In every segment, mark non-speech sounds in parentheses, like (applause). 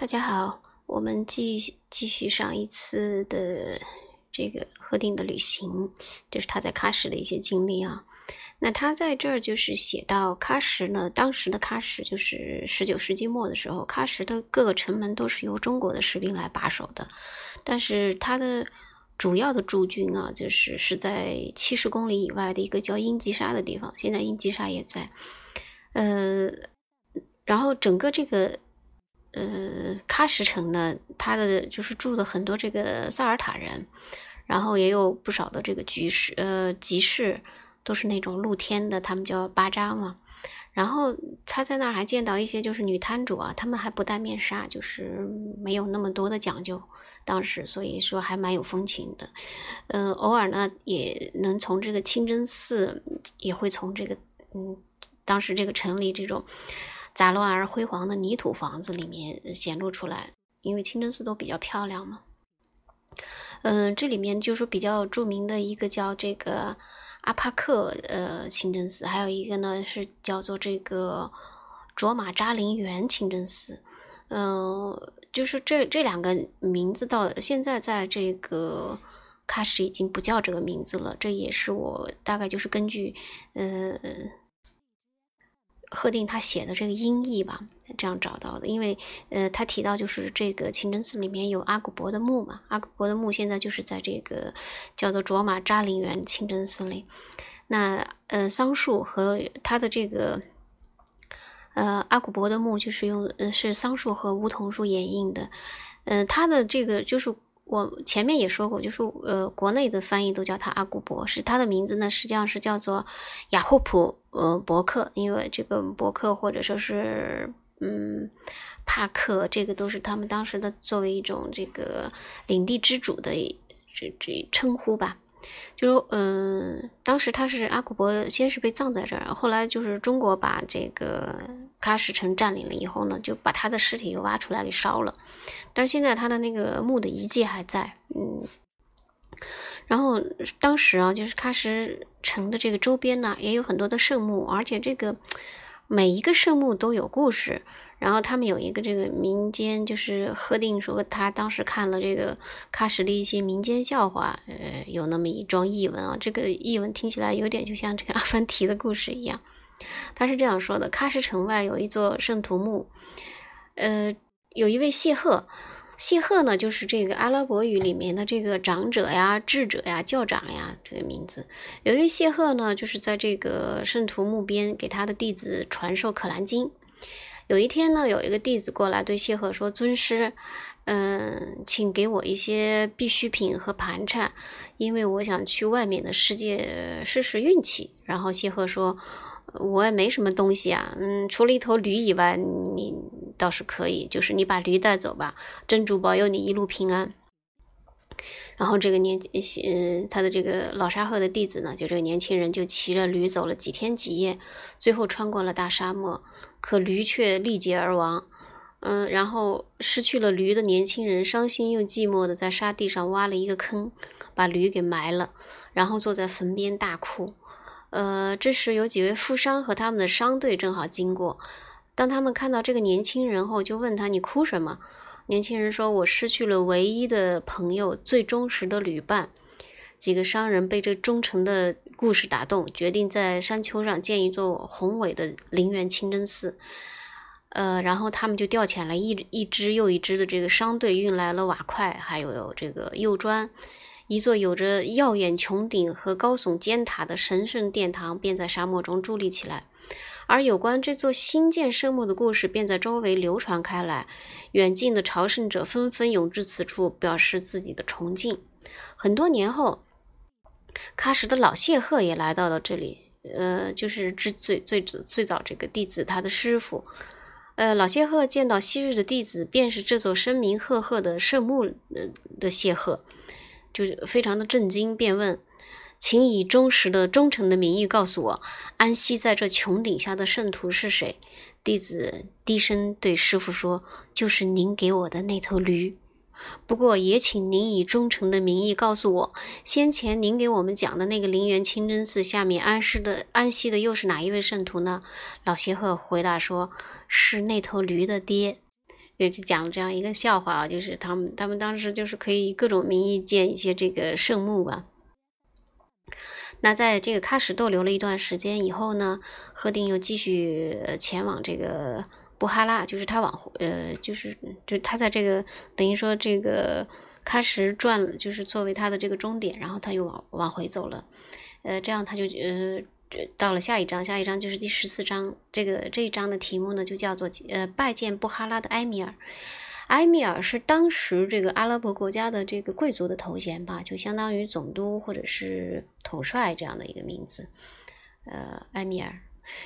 大家好，我们继续继续上一次的这个贺定的旅行，就是他在喀什的一些经历啊。那他在这儿就是写到喀什呢，当时的喀什就是十九世纪末的时候，喀什的各个城门都是由中国的士兵来把守的，但是他的主要的驻军啊，就是是在七十公里以外的一个叫英吉沙的地方，现在英吉沙也在，呃，然后整个这个。呃，喀什城呢，它的就是住的很多这个萨尔塔人，然后也有不少的这个居士，呃，集市都是那种露天的，他们叫巴扎嘛。然后他在那儿还见到一些就是女摊主啊，他们还不戴面纱，就是没有那么多的讲究，当时所以说还蛮有风情的。呃，偶尔呢也能从这个清真寺，也会从这个嗯，当时这个城里这种。杂乱而辉煌的泥土房子里面显露出来，因为清真寺都比较漂亮嘛。嗯，这里面就是比较著名的一个叫这个阿帕克呃清真寺，还有一个呢是叫做这个卓玛扎林园清真寺。嗯，就是这这两个名字到现在在这个喀什已经不叫这个名字了。这也是我大概就是根据嗯。贺定他写的这个音译吧，这样找到的。因为，呃，他提到就是这个清真寺里面有阿古柏的墓嘛，阿古柏的墓现在就是在这个叫做卓玛扎陵园清真寺里。那，呃，桑树和他的这个，呃，阿古柏的墓就是用，呃，是桑树和梧桐树掩映的。嗯，他的这个就是。我前面也说过，就是呃，国内的翻译都叫他阿古柏，是他的名字呢，实际上是叫做雅霍普呃伯克，因为这个伯克或者说是嗯帕克，这个都是他们当时的作为一种这个领地之主的这这称呼吧。就嗯，当时他是阿古伯，先是被葬在这儿，后来就是中国把这个喀什城占领了以后呢，就把他的尸体又挖出来给烧了。但是现在他的那个墓的遗迹还在，嗯。然后当时啊，就是喀什城的这个周边呢，也有很多的圣墓，而且这个每一个圣墓都有故事。然后他们有一个这个民间，就是贺定说他当时看了这个喀什的一些民间笑话，呃，有那么一桩译文啊。这个译文听起来有点就像这个 (laughs) 阿凡提的故事一样。他是这样说的：喀什城外有一座圣徒墓，呃，有一位谢赫，谢赫呢就是这个阿拉伯语里面的这个长者呀、智者呀、教长呀这个名字。由于谢赫呢，就是在这个圣徒墓边给他的弟子传授《可兰经》。有一天呢，有一个弟子过来对谢赫说：“尊师，嗯，请给我一些必需品和盘缠，因为我想去外面的世界试试运气。”然后谢赫说：“我也没什么东西啊，嗯，除了一头驴以外，你倒是可以，就是你把驴带走吧，真主保佑你一路平安。”然后这个年，嗯，他的这个老沙赫的弟子呢，就这个年轻人就骑着驴走了几天几夜，最后穿过了大沙漠，可驴却力竭而亡。嗯，然后失去了驴的年轻人伤心又寂寞的在沙地上挖了一个坑，把驴给埋了，然后坐在坟边大哭。呃，这时有几位富商和他们的商队正好经过，当他们看到这个年轻人后，就问他：“你哭什么？”年轻人说：“我失去了唯一的朋友，最忠实的旅伴。”几个商人被这忠诚的故事打动，决定在山丘上建一座宏伟的陵园清真寺。呃，然后他们就调遣了一一支又一支的这个商队，运来了瓦块，还有这个釉砖。一座有着耀眼穹顶和高耸尖塔的神圣殿堂便在沙漠中伫立起来。而有关这座新建圣墓的故事便在周围流传开来，远近的朝圣者纷纷涌至此处，表示自己的崇敬。很多年后，喀什的老谢赫也来到了这里，呃，就是之最最最早这个弟子他的师傅。呃，老谢赫见到昔日的弟子，便是这座声名赫赫的圣墓呃的谢赫，就非常的震惊，便问。请以忠实的、忠诚的名义告诉我，安息在这穹顶下的圣徒是谁？弟子低声对师傅说：“就是您给我的那头驴。不过，也请您以忠诚的名义告诉我，先前您给我们讲的那个陵园清真寺下面安息的、安息的又是哪一位圣徒呢？”老邪鹤回答说：“是那头驴的爹。”也就讲了这样一个笑话啊，就是他们他们当时就是可以各种名义建一些这个圣墓吧。那在这个喀什逗留了一段时间以后呢，赫定又继续前往这个布哈拉，就是他往呃，就是就他在这个等于说这个喀什转，就是作为他的这个终点，然后他又往往回走了，呃，这样他就呃。到了下一章，下一章就是第十四章。这个这一章的题目呢，就叫做“呃，拜见布哈拉的埃米尔”。埃米尔是当时这个阿拉伯国家的这个贵族的头衔吧，就相当于总督或者是统帅这样的一个名字。呃，埃米尔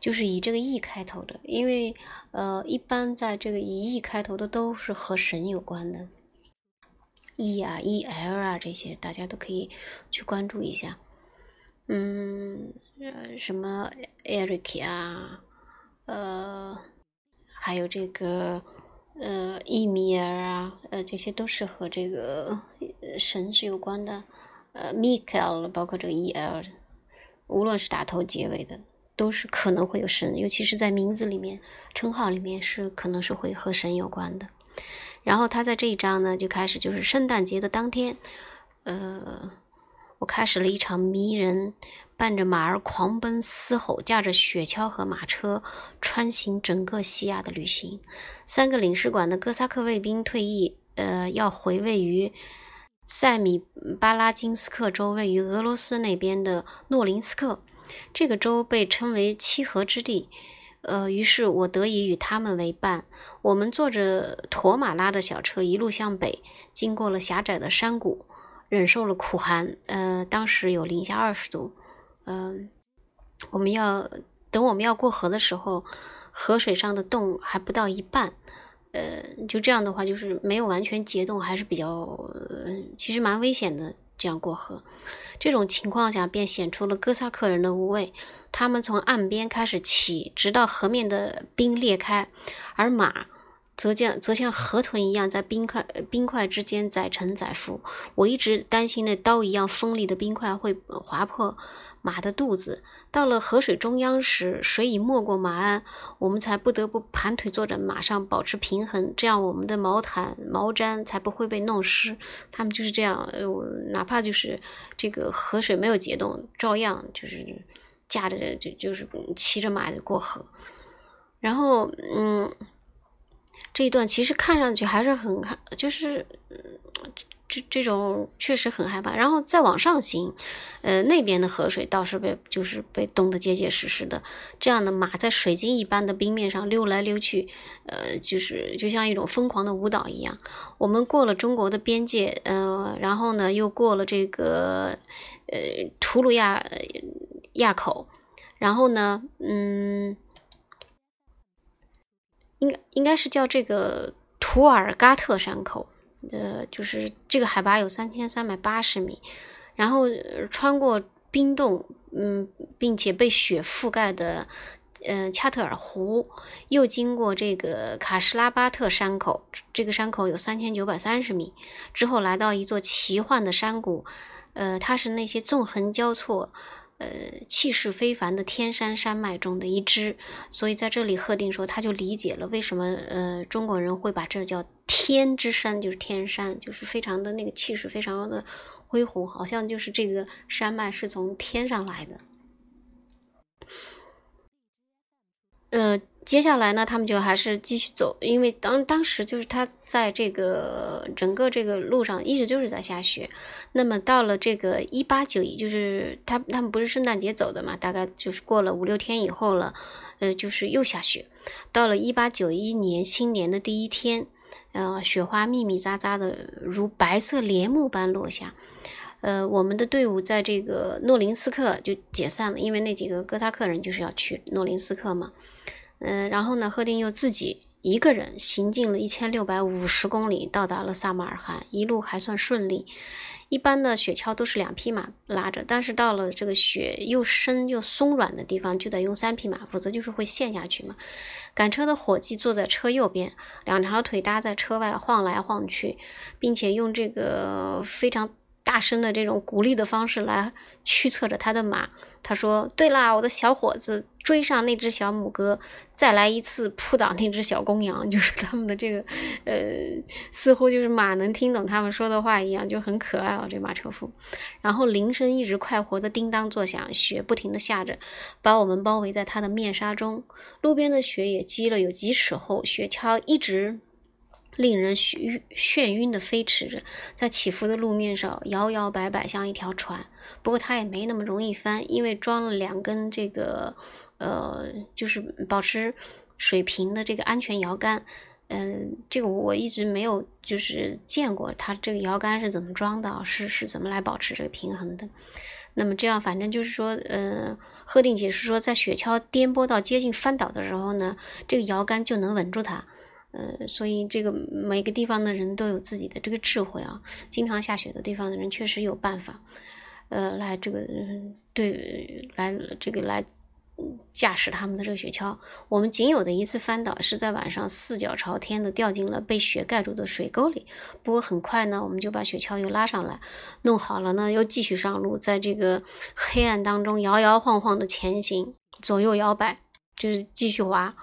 就是以这个 “e” 开头的，因为呃，一般在这个以 “e” 开头的都是和神有关的，“e” 啊、“e-l” 啊这些，大家都可以去关注一下。嗯，呃，什么 Eric 啊，呃，还有这个呃伊米尔啊，呃，这些都是和这个神是有关的。呃，Michael，包括这个 E-L，无论是打头结尾的，都是可能会有神，尤其是在名字里面、称号里面是可能是会和神有关的。然后他在这一章呢，就开始就是圣诞节的当天，呃。我开始了一场迷人、伴着马儿狂奔嘶吼、驾着雪橇和马车穿行整个西亚的旅行。三个领事馆的哥萨克卫兵退役，呃，要回位于塞米巴拉金斯克州，位于俄罗斯那边的诺林斯克。这个州被称为七河之地。呃，于是我得以与他们为伴。我们坐着驼马拉的小车，一路向北，经过了狭窄的山谷。忍受了苦寒，呃，当时有零下二十度，嗯，我们要等我们要过河的时候，河水上的冻还不到一半，呃，就这样的话，就是没有完全结冻，还是比较，其实蛮危险的。这样过河，这种情况下便显出了哥萨克人的无畏。他们从岸边开始骑，直到河面的冰裂开，而马。则像则像河豚一样在冰块冰块之间载沉载浮。我一直担心那刀一样锋利的冰块会划破马的肚子。到了河水中央时，水已没过马鞍，我们才不得不盘腿坐在马上保持平衡，这样我们的毛毯毛毡才不会被弄湿。他们就是这样，呃，哪怕就是这个河水没有解冻，照样就是驾着就就是骑着马过河。然后，嗯。这一段其实看上去还是很，就是这这种确实很害怕。然后再往上行，呃，那边的河水倒是被就是被冻得结结实实的。这样的马在水晶一般的冰面上溜来溜去，呃，就是就像一种疯狂的舞蹈一样。我们过了中国的边界，呃，然后呢又过了这个呃图鲁亚亚口，然后呢，嗯。应该应该是叫这个图尔嘎特山口，呃，就是这个海拔有三千三百八十米，然后穿过冰洞，嗯，并且被雪覆盖的，呃，恰特尔湖，又经过这个卡什拉巴特山口，这个山口有三千九百三十米，之后来到一座奇幻的山谷，呃，它是那些纵横交错。呃，气势非凡的天山山脉中的一支，所以在这里贺定说，他就理解了为什么呃中国人会把这叫天之山，就是天山，就是非常的那个气势非常的恢宏，好像就是这个山脉是从天上来的，呃。接下来呢，他们就还是继续走，因为当当时就是他在这个整个这个路上一直就是在下雪。那么到了这个一八九一，就是他他们不是圣诞节走的嘛，大概就是过了五六天以后了，呃，就是又下雪。到了一八九一年新年的第一天，呃，雪花密密匝匝的如白色帘幕般落下。呃，我们的队伍在这个诺林斯克就解散了，因为那几个哥萨克人就是要去诺林斯克嘛。嗯，然后呢，赫定又自己一个人行进了一千六百五十公里，到达了萨马尔罕，一路还算顺利。一般的雪橇都是两匹马拉着，但是到了这个雪又深又松软的地方，就得用三匹马，否则就是会陷下去嘛。赶车的伙计坐在车右边，两条腿搭在车外晃来晃去，并且用这个非常大声的这种鼓励的方式来驱策着他的马。他说：“对啦，我的小伙子，追上那只小母鸽，再来一次扑倒那只小公羊。(laughs) ”就是他们的这个，呃，似乎就是马能听懂他们说的话一样，就很可爱哦。这马车夫，然后铃声一直快活的叮当作响，雪不停的下着，把我们包围在它的面纱中。路边的雪也积了有几尺厚，雪橇一直。令人眩眩晕的飞驰着，在起伏的路面上摇摇摆摆，像一条船。不过它也没那么容易翻，因为装了两根这个，呃，就是保持水平的这个安全摇杆。嗯，这个我一直没有就是见过，它这个摇杆是怎么装的，是是怎么来保持这个平衡的。那么这样，反正就是说，呃，贺定解释说，在雪橇颠簸到接近翻倒的时候呢，这个摇杆就能稳住它。呃，所以这个每个地方的人都有自己的这个智慧啊。经常下雪的地方的人确实有办法，呃，来这个对来这个来驾驶他们的这个雪橇。我们仅有的一次翻倒是在晚上四脚朝天的掉进了被雪盖住的水沟里。不过很快呢，我们就把雪橇又拉上来，弄好了呢，又继续上路，在这个黑暗当中摇摇晃晃的前行，左右摇摆，就是继续滑。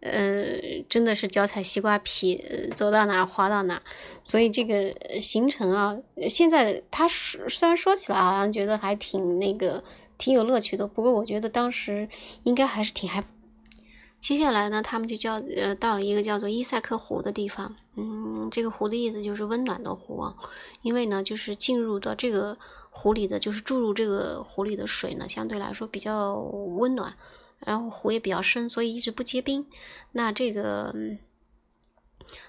呃，真的是脚踩西瓜皮，走到哪滑到哪，所以这个行程啊，现在他虽然说起来好像觉得还挺那个，挺有乐趣的，不过我觉得当时应该还是挺害。接下来呢，他们就叫呃到了一个叫做伊塞克湖的地方，嗯，这个湖的意思就是温暖的湖，因为呢，就是进入到这个湖里的，就是注入这个湖里的水呢，相对来说比较温暖。然后湖也比较深，所以一直不结冰。那这个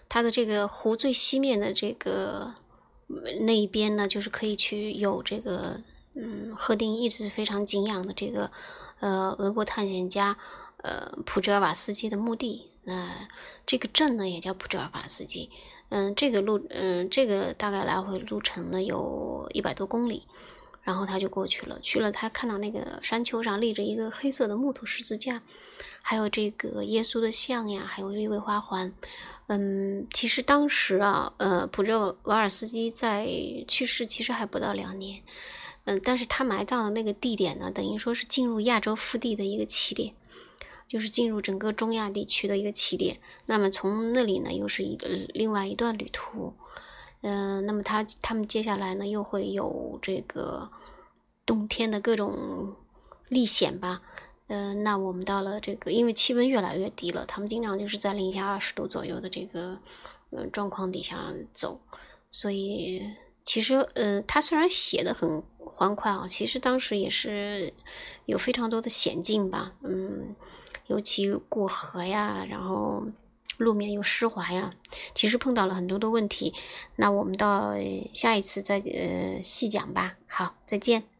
它的这个湖最西面的这个那一边呢，就是可以去有这个嗯，赫定一直非常敬仰的这个呃俄国探险家呃普哲尔瓦斯基的墓地。那这个镇呢也叫普哲尔瓦斯基。嗯，这个路嗯，这个大概来回路程呢有一百多公里。然后他就过去了，去了他看到那个山丘上立着一个黑色的木头十字架，还有这个耶稣的像呀，还有一位花环。嗯，其实当时啊，呃，普热瓦尔斯基在去世其实还不到两年。嗯，但是他埋葬的那个地点呢，等于说是进入亚洲腹地的一个起点，就是进入整个中亚地区的一个起点。那么从那里呢，又是一个另外一段旅途。嗯，那么他他们接下来呢，又会有这个冬天的各种历险吧。嗯，那我们到了这个，因为气温越来越低了，他们经常就是在零下二十度左右的这个嗯状况底下走。所以其实呃，他虽然写的很欢快啊，其实当时也是有非常多的险境吧。嗯，尤其过河呀，然后。路面又湿滑呀，其实碰到了很多的问题，那我们到下一次再呃细讲吧。好，再见。